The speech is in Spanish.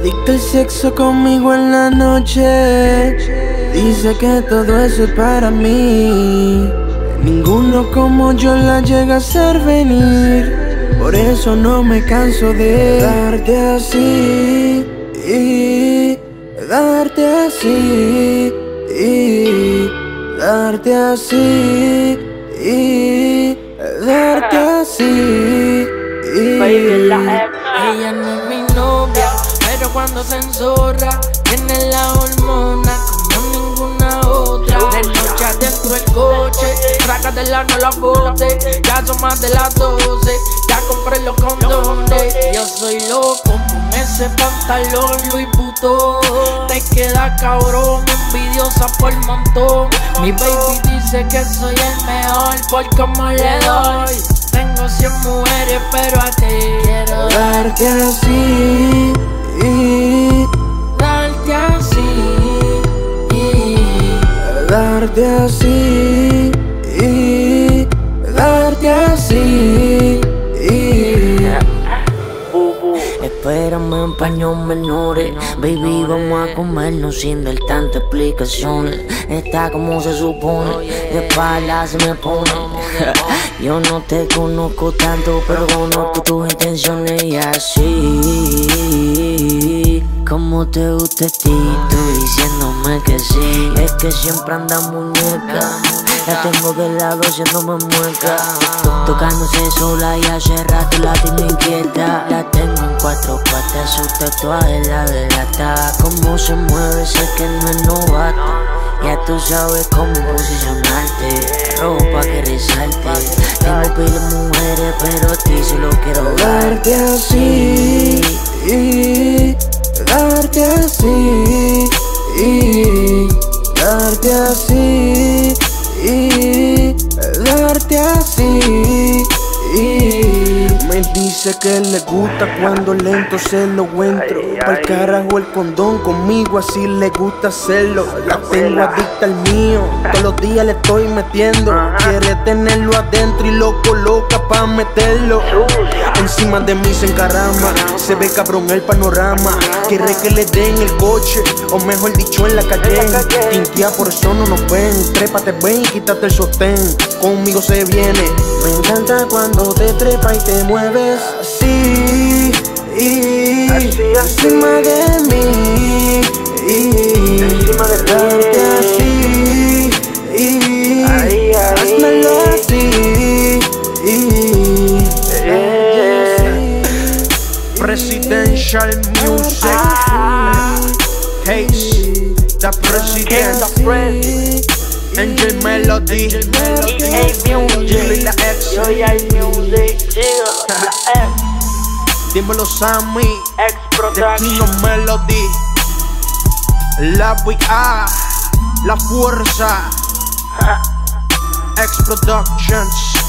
Adicto al sexo conmigo en la noche. Dice que todo eso es para mí. Ninguno como yo la llega a hacer venir. Por eso no me canso de darte así. Y darte así. Y darte así. Y darte así. Ella no es mi novia, pero cuando se enzorra, tiene la hormona como ninguna otra. De noche adentro el coche, la no la bote. Ya son más de las 12, ya compré los condones. Yo soy loco con ese pantalón Louis Vuitton. Te queda cabrón, envidiosa por montón. Mi baby dice que soy el mejor por como le doy. Tengo 100 mujeres, pero a ti quiero darte así. Y darte así. Y darte así. Y darte así. Espérame en paños menores Baby, vamos a comernos sin dar tantas explicaciones Está como se supone De espalda se me pone Yo no te conozco tanto Pero conozco tus intenciones Y así. Como te gusta ti Tú diciéndome que sí. Es que siempre anda muñeca la tengo de lado haciéndome mueca. Tocándose sola y hace rato la tengo inquieta. La tengo en cuatro patas, su tatuaje la delata. Cómo se mueve, sé que no es novata. Ya tú sabes cómo posicionarte pero ti solo quiero darte así y darte así y darte así y darte así. Dice que le gusta cuando lento se lo entro. Pa'l carajo el condón conmigo, así le gusta hacerlo. La tengo adicta al mío, todos los días le estoy metiendo. Quiere tenerlo adentro y lo coloca pa' meterlo. Encima de mí se encarama, se ve cabrón el panorama. Quiere que le den el coche, o mejor dicho en la calle. Intia, por eso no nos ven. Trépate, ven, quítate el sostén. Conmigo se viene. Me encanta cuando te trepa y te mueves así. Y encima de mí. Y encima de darte Presidential music. Haze, the president. NJ Melody. Jimmy la X. Dímelo Sammy. King of Melody. La VA. La fuerza. X Productions.